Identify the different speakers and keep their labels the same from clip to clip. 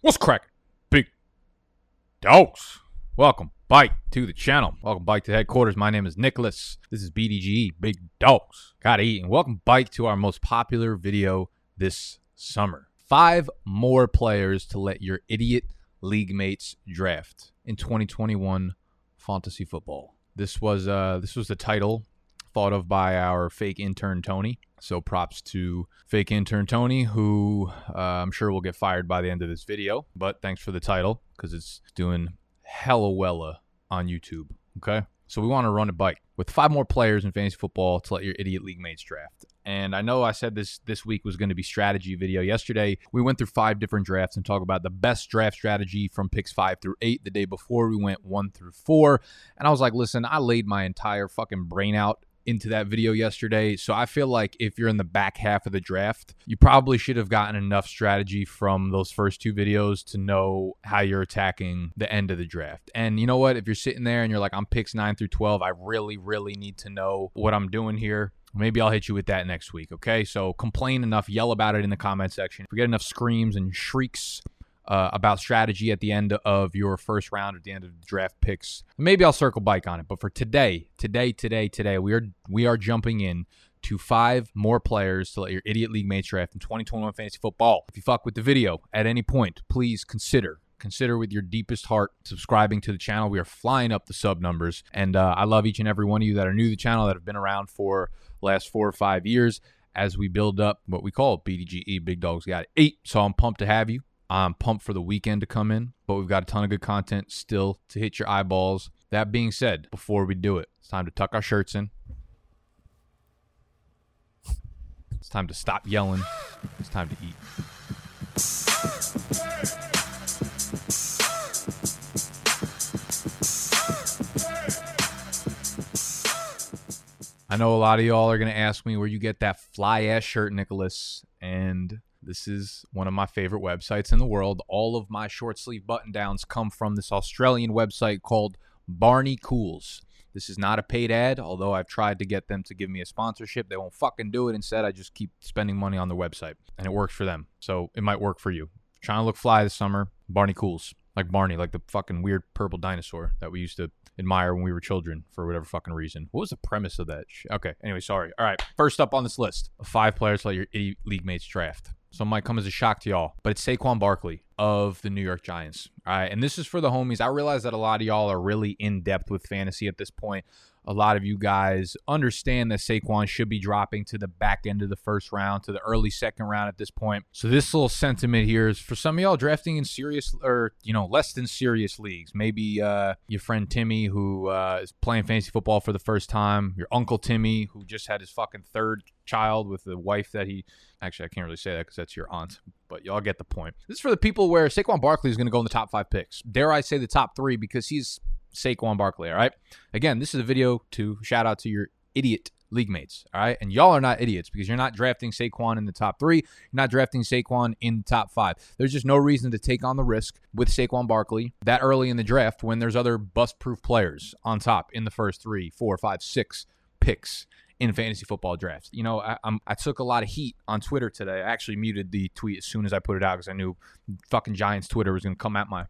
Speaker 1: What's cracking? Big dogs. Welcome, Bike, to the channel. Welcome, Bike, to headquarters. My name is Nicholas. This is BDGE, Big Dogs. Gotta eat. And welcome, Bike, to our most popular video this summer. Five more players to let your idiot league mates draft in 2021 fantasy football. This was uh this was the title thought of by our fake intern Tony. So props to fake intern Tony, who uh, I'm sure will get fired by the end of this video. But thanks for the title because it's doing hella wella on YouTube. Okay. So we want to run a bike with five more players in fantasy football to let your idiot league mates draft. And I know I said this this week was going to be strategy video. Yesterday we went through five different drafts and talked about the best draft strategy from picks five through eight. The day before we went one through four, and I was like, listen, I laid my entire fucking brain out into that video yesterday. So I feel like if you're in the back half of the draft, you probably should have gotten enough strategy from those first two videos to know how you're attacking the end of the draft. And you know what? If you're sitting there and you're like, I'm picks 9 through 12, I really, really need to know what I'm doing here. Maybe I'll hit you with that next week, okay? So complain enough, yell about it in the comment section. If we get enough screams and shrieks uh, about strategy at the end of your first round, at the end of the draft picks. Maybe I'll circle bike on it. But for today, today, today, today, we are we are jumping in to five more players to let your idiot league mates draft in 2021 fantasy football. If you fuck with the video at any point, please consider consider with your deepest heart subscribing to the channel. We are flying up the sub numbers, and uh, I love each and every one of you that are new to the channel that have been around for last four or five years. As we build up what we call BDGE Big Dogs Got Eight, so I'm pumped to have you. I'm pumped for the weekend to come in, but we've got a ton of good content still to hit your eyeballs. That being said, before we do it, it's time to tuck our shirts in. It's time to stop yelling. It's time to eat. I know a lot of y'all are going to ask me where you get that fly ass shirt, Nicholas. And this is one of my favorite websites in the world. All of my short sleeve button downs come from this Australian website called Barney Cools. This is not a paid ad, although I've tried to get them to give me a sponsorship. They won't fucking do it. Instead, I just keep spending money on their website, and it works for them. So it might work for you. Trying to look fly this summer, Barney Cools. Like Barney, like the fucking weird purple dinosaur that we used to admire when we were children for whatever fucking reason. What was the premise of that? Okay. Anyway, sorry. All right. First up on this list five players let your league mates draft. So it might come as a shock to y'all, but it's Saquon Barkley of the New York Giants. All right. And this is for the homies. I realize that a lot of y'all are really in depth with fantasy at this point a lot of you guys understand that Saquon should be dropping to the back end of the first round, to the early second round at this point. So this little sentiment here is for some of y'all drafting in serious or you know less than serious leagues. Maybe uh, your friend Timmy who uh, is playing fantasy football for the first time. Your uncle Timmy who just had his fucking third child with the wife that he actually I can't really say that because that's your aunt, but y'all get the point. This is for the people where Saquon Barkley is going to go in the top five picks. Dare I say the top three because he's Saquon Barkley. All right. Again, this is a video to shout out to your idiot league mates. All right. And y'all are not idiots because you're not drafting Saquon in the top three. You're not drafting Saquon in the top five. There's just no reason to take on the risk with Saquon Barkley that early in the draft when there's other bust proof players on top in the first three, four, five, six picks in fantasy football drafts. You know, I, I'm, I took a lot of heat on Twitter today. I actually muted the tweet as soon as I put it out because I knew fucking Giants Twitter was going to come at my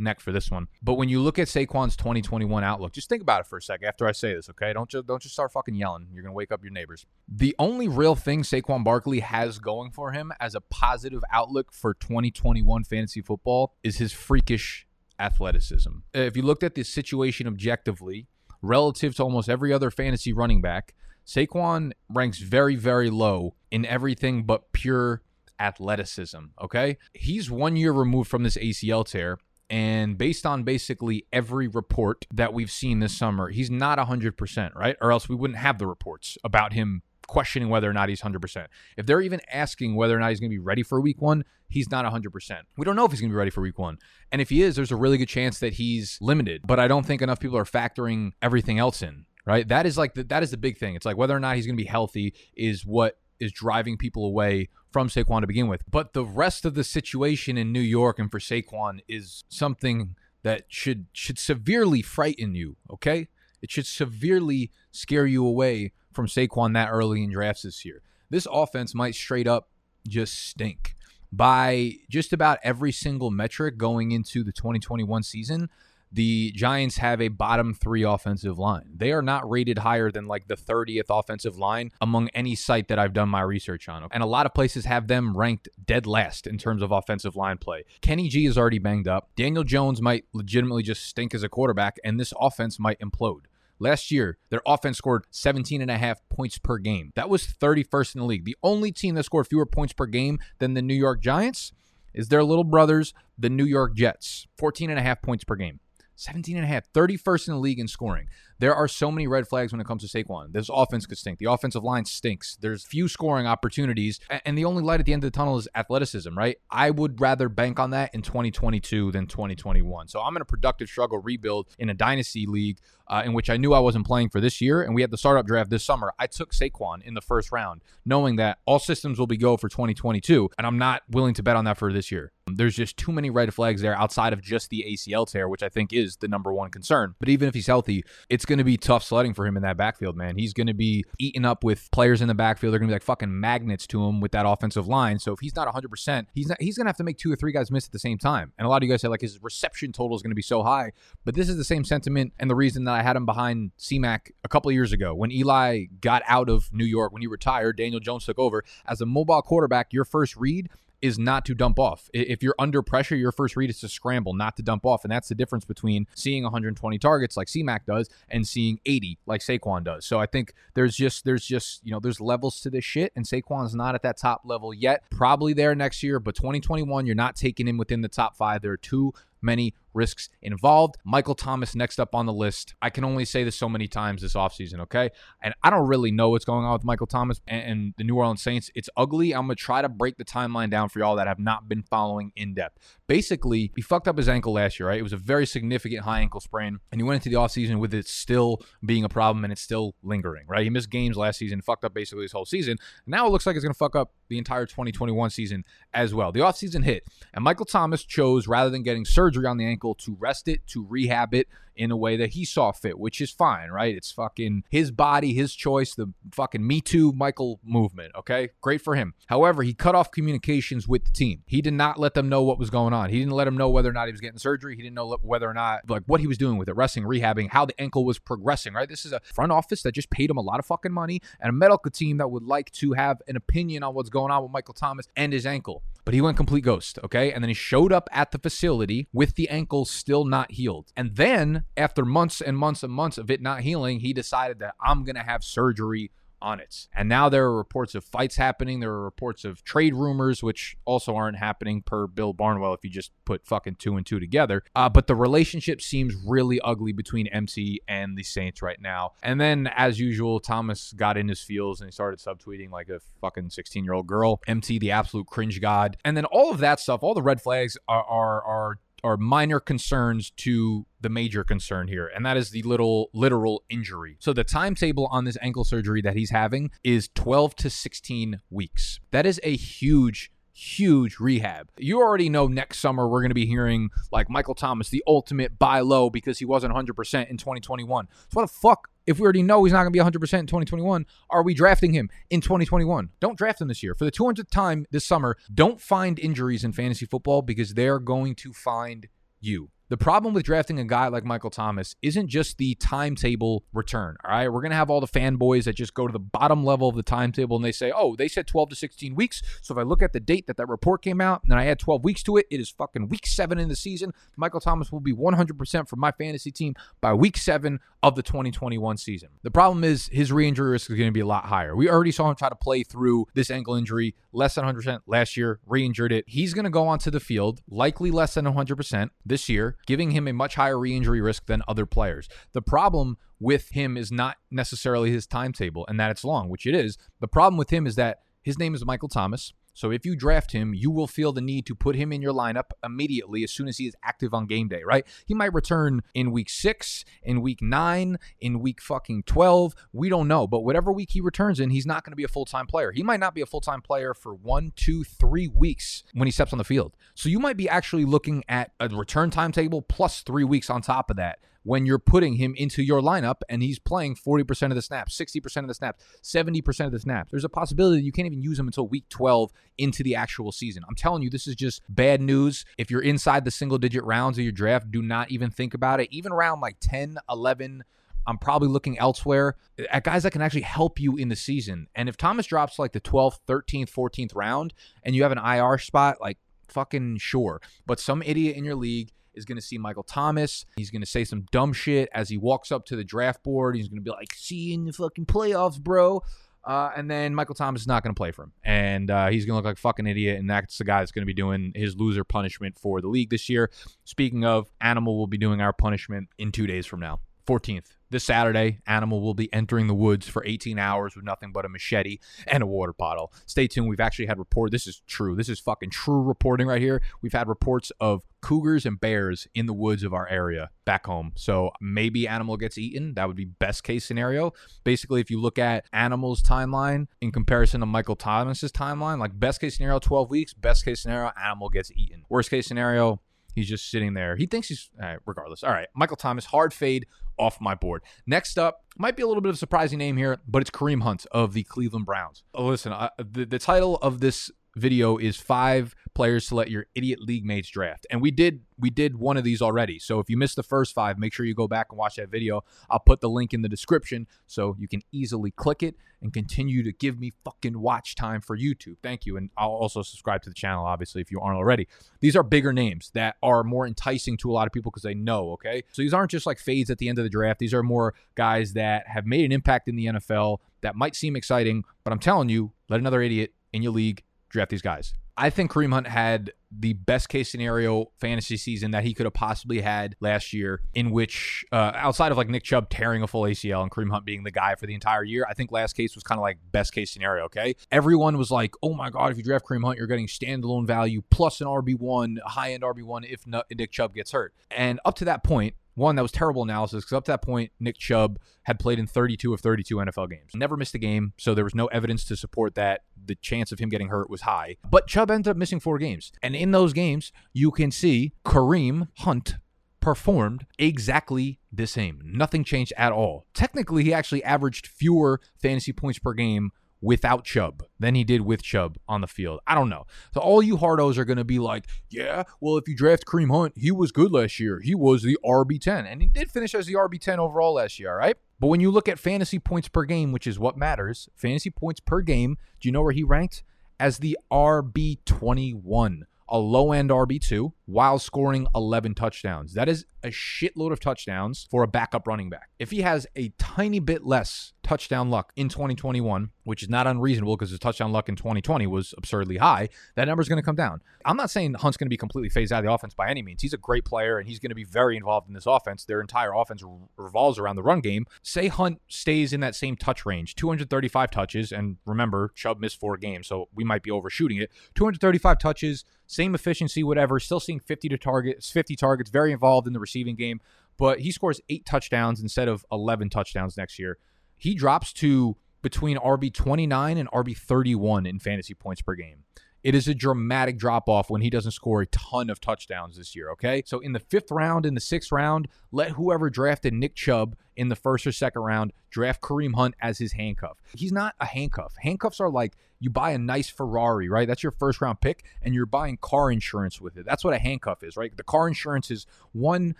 Speaker 1: neck for this one. But when you look at Saquon's 2021 outlook, just think about it for a second after I say this, okay? Don't just don't just start fucking yelling. You're gonna wake up your neighbors. The only real thing Saquon Barkley has going for him as a positive outlook for 2021 fantasy football is his freakish athleticism. If you looked at this situation objectively, relative to almost every other fantasy running back, Saquon ranks very, very low in everything but pure athleticism. Okay. He's one year removed from this ACL tear. And based on basically every report that we've seen this summer, he's not 100%, right? Or else we wouldn't have the reports about him questioning whether or not he's 100%. If they're even asking whether or not he's going to be ready for week one, he's not 100%. We don't know if he's going to be ready for week one. And if he is, there's a really good chance that he's limited. But I don't think enough people are factoring everything else in, right? That is like the, that is the big thing. It's like whether or not he's going to be healthy is what is driving people away from Saquon to begin with. But the rest of the situation in New York and for Saquon is something that should should severely frighten you, okay? It should severely scare you away from Saquon that early in drafts this year. This offense might straight up just stink. by just about every single metric going into the 2021 season, the Giants have a bottom three offensive line. They are not rated higher than like the 30th offensive line among any site that I've done my research on. And a lot of places have them ranked dead last in terms of offensive line play. Kenny G is already banged up. Daniel Jones might legitimately just stink as a quarterback, and this offense might implode. Last year, their offense scored 17 and a half points per game. That was 31st in the league. The only team that scored fewer points per game than the New York Giants is their little brothers, the New York Jets. 14 and a half points per game. 17 and a half, 31st in the league in scoring. There are so many red flags when it comes to Saquon. This offense could stink. The offensive line stinks. There's few scoring opportunities, and the only light at the end of the tunnel is athleticism, right? I would rather bank on that in 2022 than 2021. So I'm in a productive struggle rebuild in a dynasty league uh, in which I knew I wasn't playing for this year, and we had the startup draft this summer. I took Saquon in the first round, knowing that all systems will be go for 2022, and I'm not willing to bet on that for this year. There's just too many red flags there outside of just the ACL tear, which I think is the number one concern. But even if he's healthy, it's going to be tough sledding for him in that backfield, man. He's going to be eaten up with players in the backfield. They're going to be like fucking magnets to him with that offensive line. So if he's not 100%, he's not, he's going to have to make two or three guys miss at the same time. And a lot of you guys say like his reception total is going to be so high, but this is the same sentiment and the reason that I had him behind CMAC a couple years ago when Eli got out of New York when he retired. Daniel Jones took over as a mobile quarterback. Your first read is not to dump off. If you're under pressure, your first read is to scramble, not to dump off. And that's the difference between seeing 120 targets like CMAC does and seeing 80 like Saquon does. So I think there's just there's just, you know, there's levels to this shit and Saquon's not at that top level yet. Probably there next year, but 2021 you're not taking him within the top 5. There are two many risks involved. Michael Thomas next up on the list. I can only say this so many times this offseason, okay? And I don't really know what's going on with Michael Thomas and, and the New Orleans Saints. It's ugly. I'm going to try to break the timeline down for y'all that have not been following in depth. Basically, he fucked up his ankle last year, right? It was a very significant high ankle sprain, and he went into the offseason with it still being a problem and it's still lingering, right? He missed games last season, fucked up basically his whole season. Now it looks like it's going to fuck up the entire 2021 season as well. The offseason hit, and Michael Thomas chose, rather than getting surgery on the ankle, to rest it, to rehab it, in a way that he saw fit, which is fine, right? It's fucking his body, his choice, the fucking Me Too Michael movement, okay? Great for him. However, he cut off communications with the team. He did not let them know what was going on. He didn't let them know whether or not he was getting surgery. He didn't know whether or not, like, what he was doing with it, resting, rehabbing, how the ankle was progressing, right? This is a front office that just paid him a lot of fucking money and a medical team that would like to have an opinion on what's going on with Michael Thomas and his ankle. But he went complete ghost, okay? And then he showed up at the facility with the ankle still not healed. And then, after months and months and months of it not healing, he decided that I'm going to have surgery on it. And now there are reports of fights happening. There are reports of trade rumors, which also aren't happening per Bill Barnwell if you just put fucking two and two together. Uh, but the relationship seems really ugly between MC and the Saints right now. And then, as usual, Thomas got in his feels and he started subtweeting like a fucking 16 year old girl. MC, the absolute cringe god. And then all of that stuff, all the red flags are, are, are are minor concerns to the major concern here, and that is the little literal injury. So the timetable on this ankle surgery that he's having is 12 to 16 weeks. That is a huge huge rehab. You already know next summer we're going to be hearing like Michael Thomas, the ultimate buy low because he wasn't 100% in 2021. So what the fuck if we already know he's not going to be 100% in 2021, are we drafting him in 2021? Don't draft him this year. For the 200th time this summer, don't find injuries in fantasy football because they're going to find you. The problem with drafting a guy like Michael Thomas isn't just the timetable return. All right. We're going to have all the fanboys that just go to the bottom level of the timetable and they say, oh, they said 12 to 16 weeks. So if I look at the date that that report came out and I add 12 weeks to it, it is fucking week seven in the season. Michael Thomas will be 100% for my fantasy team by week seven of the 2021 season. The problem is his re injury risk is going to be a lot higher. We already saw him try to play through this ankle injury less than 100% last year, re injured it. He's going to go onto the field, likely less than 100% this year giving him a much higher re injury risk than other players. The problem with him is not necessarily his timetable and that it's long, which it is. The problem with him is that his name is Michael Thomas. So if you draft him, you will feel the need to put him in your lineup immediately as soon as he is active on game day, right? He might return in week six, in week nine, in week fucking 12. We don't know. But whatever week he returns in, he's not going to be a full time player. He might not be a full time player for one, two, three weeks when he steps on the field. So you might be actually looking at a return timetable plus three weeks on top of that when you're putting him into your lineup and he's playing 40% of the snaps, 60% of the snaps, 70% of the snaps. There's a possibility you can't even use him until week 12 into the actual season. I'm telling you, this is just bad news. If you're inside the single digit rounds of your draft, do not even think about it. Even around like 10, 11, I'm probably looking elsewhere at guys that can actually help you in the season. And if Thomas drops like the 12th, 13th, 14th round and you have an IR spot, like fucking sure. But some idiot in your league is going to see Michael Thomas. He's going to say some dumb shit as he walks up to the draft board. He's going to be like, see you in the fucking playoffs, bro. Uh, and then Michael Thomas is not going to play for him. And uh, he's going to look like a fucking idiot. And that's the guy that's going to be doing his loser punishment for the league this year. Speaking of, Animal will be doing our punishment in two days from now. 14th. This Saturday, Animal will be entering the woods for 18 hours with nothing but a machete and a water bottle. Stay tuned. We've actually had report. This is true. This is fucking true reporting right here. We've had reports of cougars and bears in the woods of our area back home. So maybe Animal gets eaten. That would be best case scenario. Basically, if you look at Animal's timeline in comparison to Michael Thomas's timeline, like best case scenario, 12 weeks. Best case scenario, Animal gets eaten. Worst case scenario, He's just sitting there. He thinks he's regardless. All right, Michael Thomas, hard fade off my board. Next up, might be a little bit of a surprising name here, but it's Kareem Hunt of the Cleveland Browns. Oh, listen, I, the, the title of this video is five players to let your idiot league mates draft. And we did we did one of these already. So if you missed the first five make sure you go back and watch that video. I'll put the link in the description so you can easily click it and continue to give me fucking watch time for youtube. Thank you. And i'll also subscribe to the channel obviously if you aren't already. These are bigger names that are more enticing to a lot of people because they know okay? So these aren't just like fades at the end of the draft. These are more guys that have made an impact in the nfl that might seem exciting but i'm telling you let another idiot in your league draft these guys. I think Kareem Hunt had the best case scenario fantasy season that he could have possibly had last year, in which, uh, outside of like Nick Chubb tearing a full ACL and Kareem Hunt being the guy for the entire year, I think last case was kind of like best case scenario. Okay. Everyone was like, oh my God, if you draft Kareem Hunt, you're getting standalone value plus an RB1, high end RB1 if Nick Chubb gets hurt. And up to that point, one, that was terrible analysis because up to that point, Nick Chubb had played in 32 of 32 NFL games. Never missed a game, so there was no evidence to support that the chance of him getting hurt was high. But Chubb ended up missing four games. And in those games, you can see Kareem Hunt performed exactly the same. Nothing changed at all. Technically, he actually averaged fewer fantasy points per game without Chubb than he did with Chubb on the field. I don't know. So all you hardos are going to be like, yeah, well, if you draft Kareem Hunt, he was good last year. He was the RB10, and he did finish as the RB10 overall last year, right? But when you look at fantasy points per game, which is what matters, fantasy points per game, do you know where he ranked? As the RB21 a low end RB2 while scoring 11 touchdowns. That is a shitload of touchdowns for a backup running back. If he has a tiny bit less touchdown luck in 2021, which is not unreasonable because his touchdown luck in 2020 was absurdly high, that number is going to come down. I'm not saying Hunt's going to be completely phased out of the offense by any means. He's a great player and he's going to be very involved in this offense. Their entire offense revolves around the run game. Say Hunt stays in that same touch range, 235 touches, and remember, Chubb missed four games, so we might be overshooting it. 235 touches, same efficiency, whatever. Still seeing 50 to targets, 50 targets, very involved in the receiving game. But he scores eight touchdowns instead of 11 touchdowns next year. He drops to between RB 29 and RB 31 in fantasy points per game. It is a dramatic drop off when he doesn't score a ton of touchdowns this year, okay? So in the fifth round, in the sixth round, let whoever drafted Nick Chubb in the first or second round draft Kareem Hunt as his handcuff. He's not a handcuff. Handcuffs are like you buy a nice Ferrari, right? That's your first round pick, and you're buying car insurance with it. That's what a handcuff is, right? The car insurance is one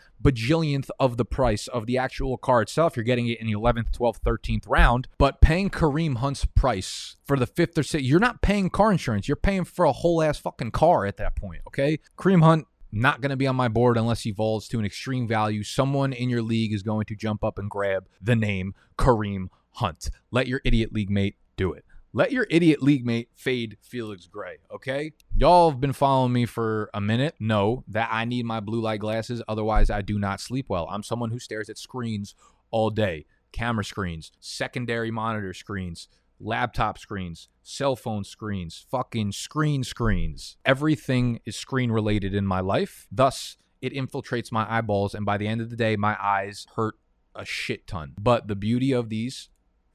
Speaker 1: bajillionth of the price of the actual car itself. You're getting it in the 11th, 12th, 13th round, but paying Kareem Hunt's price for the fifth or sixth, you're not paying car insurance. You're paying for a whole ass fucking car at that point, okay? Kareem Hunt not going to be on my board unless he falls to an extreme value. Someone in your league is going to jump up and grab the name Kareem Hunt. Let your idiot league mate do it. Let your idiot league mate fade Felix Gray, okay? Y'all have been following me for a minute. Know that I need my blue light glasses, otherwise, I do not sleep well. I'm someone who stares at screens all day camera screens, secondary monitor screens, laptop screens, cell phone screens, fucking screen screens. Everything is screen related in my life. Thus, it infiltrates my eyeballs, and by the end of the day, my eyes hurt a shit ton. But the beauty of these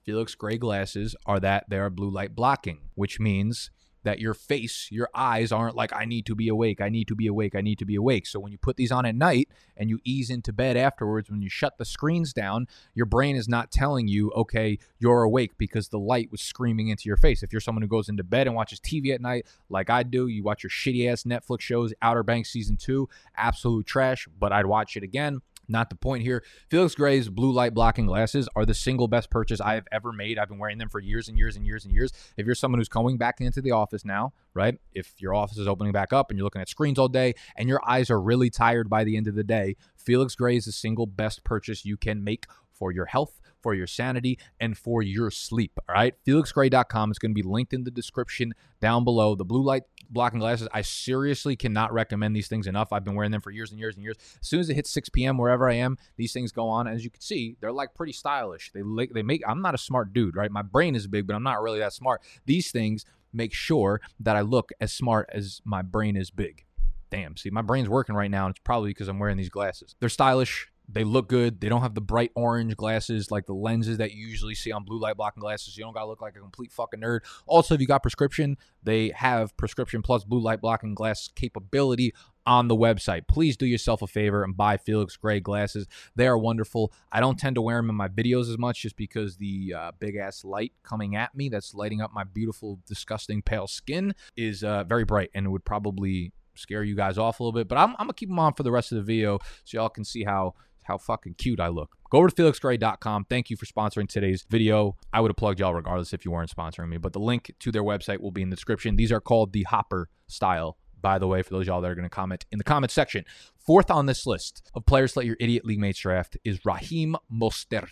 Speaker 1: Felix Gray glasses are that they are blue light blocking, which means that your face, your eyes aren't like, I need to be awake, I need to be awake, I need to be awake. So when you put these on at night and you ease into bed afterwards, when you shut the screens down, your brain is not telling you, okay, you're awake because the light was screaming into your face. If you're someone who goes into bed and watches TV at night, like I do, you watch your shitty ass Netflix shows, Outer Banks season two, absolute trash, but I'd watch it again. Not the point here. Felix Gray's blue light blocking glasses are the single best purchase I have ever made. I've been wearing them for years and years and years and years. If you're someone who's coming back into the office now, right? If your office is opening back up and you're looking at screens all day and your eyes are really tired by the end of the day, Felix Gray is the single best purchase you can make for your health, for your sanity, and for your sleep. All right. FelixGray.com is going to be linked in the description down below. The blue light blocking glasses, I seriously cannot recommend these things enough. I've been wearing them for years and years and years. As soon as it hits 6 p.m., wherever I am, these things go on. As you can see, they're like pretty stylish. They, they make, I'm not a smart dude, right? My brain is big, but I'm not really that smart. These things make sure that I look as smart as my brain is big. Damn, see, my brain's working right now, and it's probably because I'm wearing these glasses. They're stylish. They look good. They don't have the bright orange glasses like the lenses that you usually see on blue light blocking glasses. You don't gotta look like a complete fucking nerd. Also, if you got prescription, they have prescription plus blue light blocking glass capability on the website. Please do yourself a favor and buy Felix Gray glasses. They are wonderful. I don't tend to wear them in my videos as much just because the uh, big ass light coming at me that's lighting up my beautiful, disgusting pale skin is uh, very bright and it would probably scare you guys off a little bit. But I'm, I'm gonna keep them on for the rest of the video so y'all can see how how fucking cute I look. Go over to felixgray.com. Thank you for sponsoring today's video. I would have plugged y'all regardless if you weren't sponsoring me, but the link to their website will be in the description. These are called the Hopper style, by the way, for those y'all that are going to comment in the comment section. Fourth on this list of players to let your idiot league mates draft is Raheem Mostert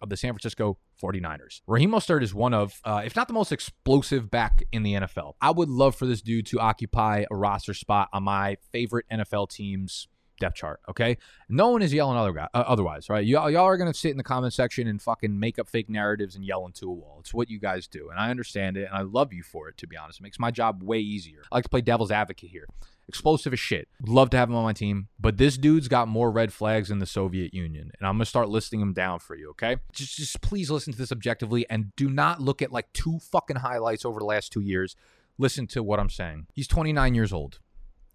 Speaker 1: of the San Francisco 49ers. Raheem Mostert is one of, uh, if not the most explosive back in the NFL. I would love for this dude to occupy a roster spot on my favorite NFL teams depth chart. Okay, no one is yelling other guy, uh, otherwise, right? Y'all, y'all are gonna sit in the comment section and fucking make up fake narratives and yell into a wall. It's what you guys do, and I understand it, and I love you for it. To be honest, it makes my job way easier. I like to play devil's advocate here. Explosive as shit. Love to have him on my team, but this dude's got more red flags than the Soviet Union, and I'm gonna start listing them down for you. Okay, just just please listen to this objectively and do not look at like two fucking highlights over the last two years. Listen to what I'm saying. He's 29 years old.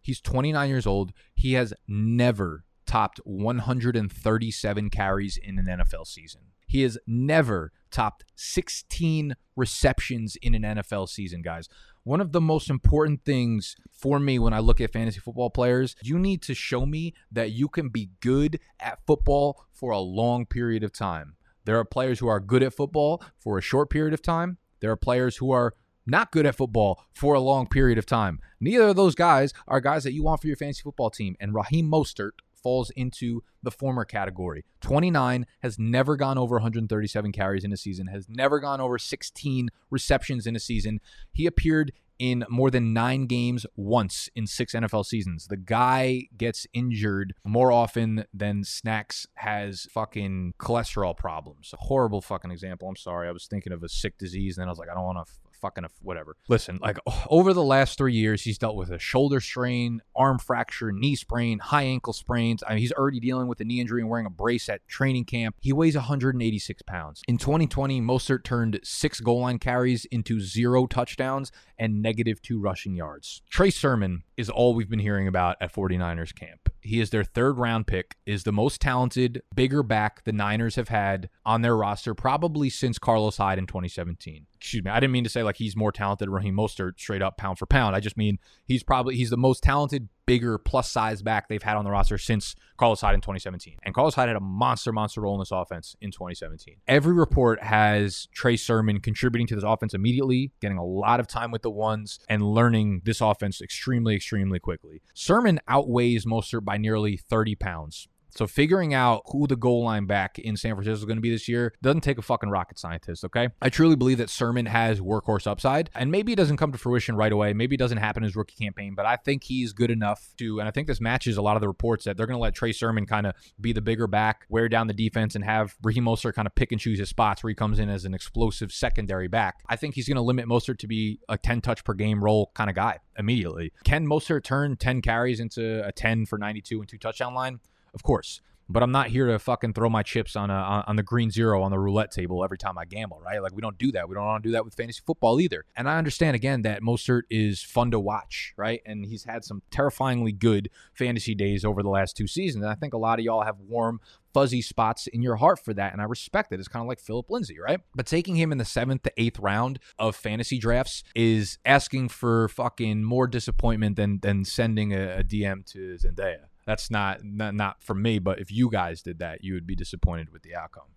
Speaker 1: He's 29 years old. He has never topped 137 carries in an NFL season. He has never topped 16 receptions in an NFL season, guys. One of the most important things for me when I look at fantasy football players, you need to show me that you can be good at football for a long period of time. There are players who are good at football for a short period of time. There are players who are not good at football for a long period of time. Neither of those guys are guys that you want for your fantasy football team. And Raheem Mostert falls into the former category. 29 has never gone over 137 carries in a season, has never gone over 16 receptions in a season. He appeared in more than nine games once in six NFL seasons. The guy gets injured more often than Snacks has fucking cholesterol problems. A horrible fucking example. I'm sorry. I was thinking of a sick disease, and then I was like, I don't want to fucking whatever. Listen, like over the last three years, he's dealt with a shoulder strain, arm fracture, knee sprain, high ankle sprains. I mean, he's already dealing with a knee injury and wearing a brace at training camp. He weighs 186 pounds. In 2020, Mostert turned six goal line carries into zero touchdowns and negative two rushing yards. Trey Sermon is all we've been hearing about at 49ers camp. He is their third round pick, is the most talented, bigger back the Niners have had on their roster probably since Carlos Hyde in 2017. Excuse me, I didn't mean to say like he's more talented than Raheem Mostert straight up pound for pound. I just mean he's probably he's the most talented, bigger, plus size back they've had on the roster since Carlos Hyde in 2017. And Carlos Hyde had a monster, monster role in this offense in 2017. Every report has Trey Sermon contributing to this offense immediately, getting a lot of time with the ones, and learning this offense extremely, extremely quickly. Sermon outweighs Mostert by nearly 30 pounds. So figuring out who the goal line back in San Francisco is going to be this year doesn't take a fucking rocket scientist, okay? I truly believe that Sermon has workhorse upside, and maybe it doesn't come to fruition right away. Maybe it doesn't happen in his rookie campaign, but I think he's good enough to, and I think this matches a lot of the reports that they're going to let Trey Sermon kind of be the bigger back, wear down the defense, and have Raheem Mostert kind of pick and choose his spots where he comes in as an explosive secondary back. I think he's going to limit Mostert to be a 10 touch per game role kind of guy immediately. Can Mostert turn 10 carries into a 10 for 92 and two touchdown line? Of course. but I'm not here to fucking throw my chips on a on the green zero on the roulette table every time I gamble, right? Like we don't do that. We don't want to do that with fantasy football either. And I understand again that Mostert is fun to watch, right? And he's had some terrifyingly good fantasy days over the last two seasons. And I think a lot of y'all have warm fuzzy spots in your heart for that. And I respect it. It's kind of like Phillip Lindsay, right? But taking him in the seventh to eighth round of fantasy drafts is asking for fucking more disappointment than than sending a, a DM to Zendaya. That's not, not not for me, but if you guys did that, you would be disappointed with the outcome.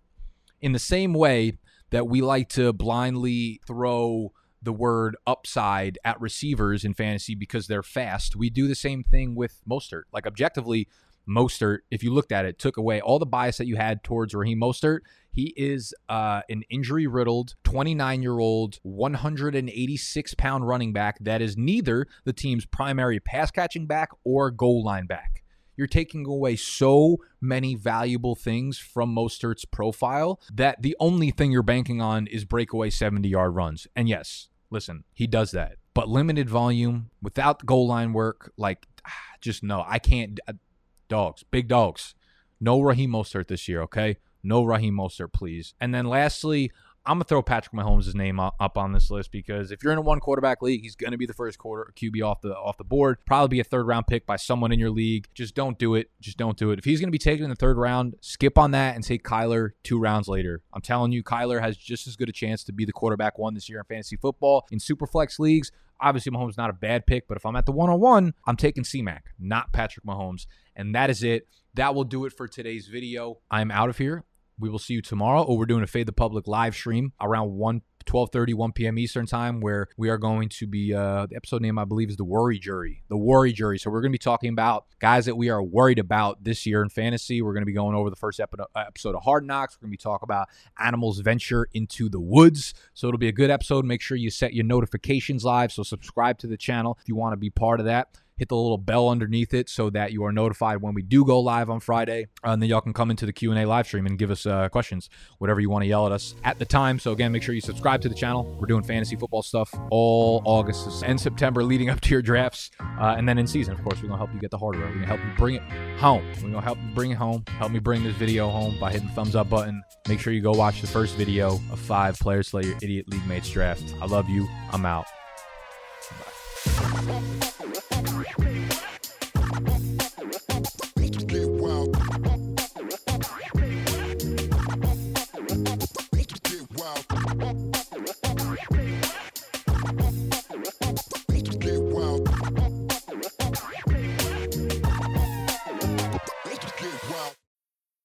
Speaker 1: In the same way that we like to blindly throw the word upside at receivers in fantasy because they're fast, we do the same thing with Mostert. Like objectively, Mostert, if you looked at it, took away all the bias that you had towards Raheem Mostert. He is uh, an injury riddled 29 year old, 186 pound running back that is neither the team's primary pass catching back or goal line back. You're taking away so many valuable things from Mostert's profile that the only thing you're banking on is breakaway 70 yard runs. And yes, listen, he does that. But limited volume without goal line work, like, ah, just no, I can't. Dogs, big dogs. No Raheem Mostert this year, okay? No Raheem Mostert, please. And then lastly, I'm gonna throw Patrick Mahomes' name up on this list because if you're in a one quarterback league, he's gonna be the first quarter QB off the off the board. Probably be a third round pick by someone in your league. Just don't do it. Just don't do it. If he's gonna be taken in the third round, skip on that and take Kyler two rounds later. I'm telling you, Kyler has just as good a chance to be the quarterback one this year in fantasy football. In super flex leagues, obviously Mahomes not a bad pick, but if I'm at the one on one, I'm taking CMAC, not Patrick Mahomes. And that is it. That will do it for today's video. I'm out of here. We will see you tomorrow, or we're doing a Fade the Public live stream around 1 12:30 1 p.m. Eastern time where we are going to be uh, the episode name I believe is the worry jury. The worry jury. So we're going to be talking about guys that we are worried about this year in fantasy. We're going to be going over the first episode of Hard Knocks. We're going to be talking about animals venture into the woods. So it'll be a good episode. Make sure you set your notifications live. So subscribe to the channel if you want to be part of that hit the little bell underneath it so that you are notified when we do go live on Friday. Uh, and then y'all can come into the Q&A live stream and give us uh, questions, whatever you want to yell at us at the time. So again, make sure you subscribe to the channel. We're doing fantasy football stuff all August and September leading up to your drafts. Uh, and then in season, of course, we're going to help you get the hardware. We're going to help you bring it home. We're going to help you bring it home. Help me bring this video home by hitting the thumbs up button. Make sure you go watch the first video of five Players Slay Your Idiot League Mates draft. I love you. I'm out. Bye.
Speaker 2: Wait,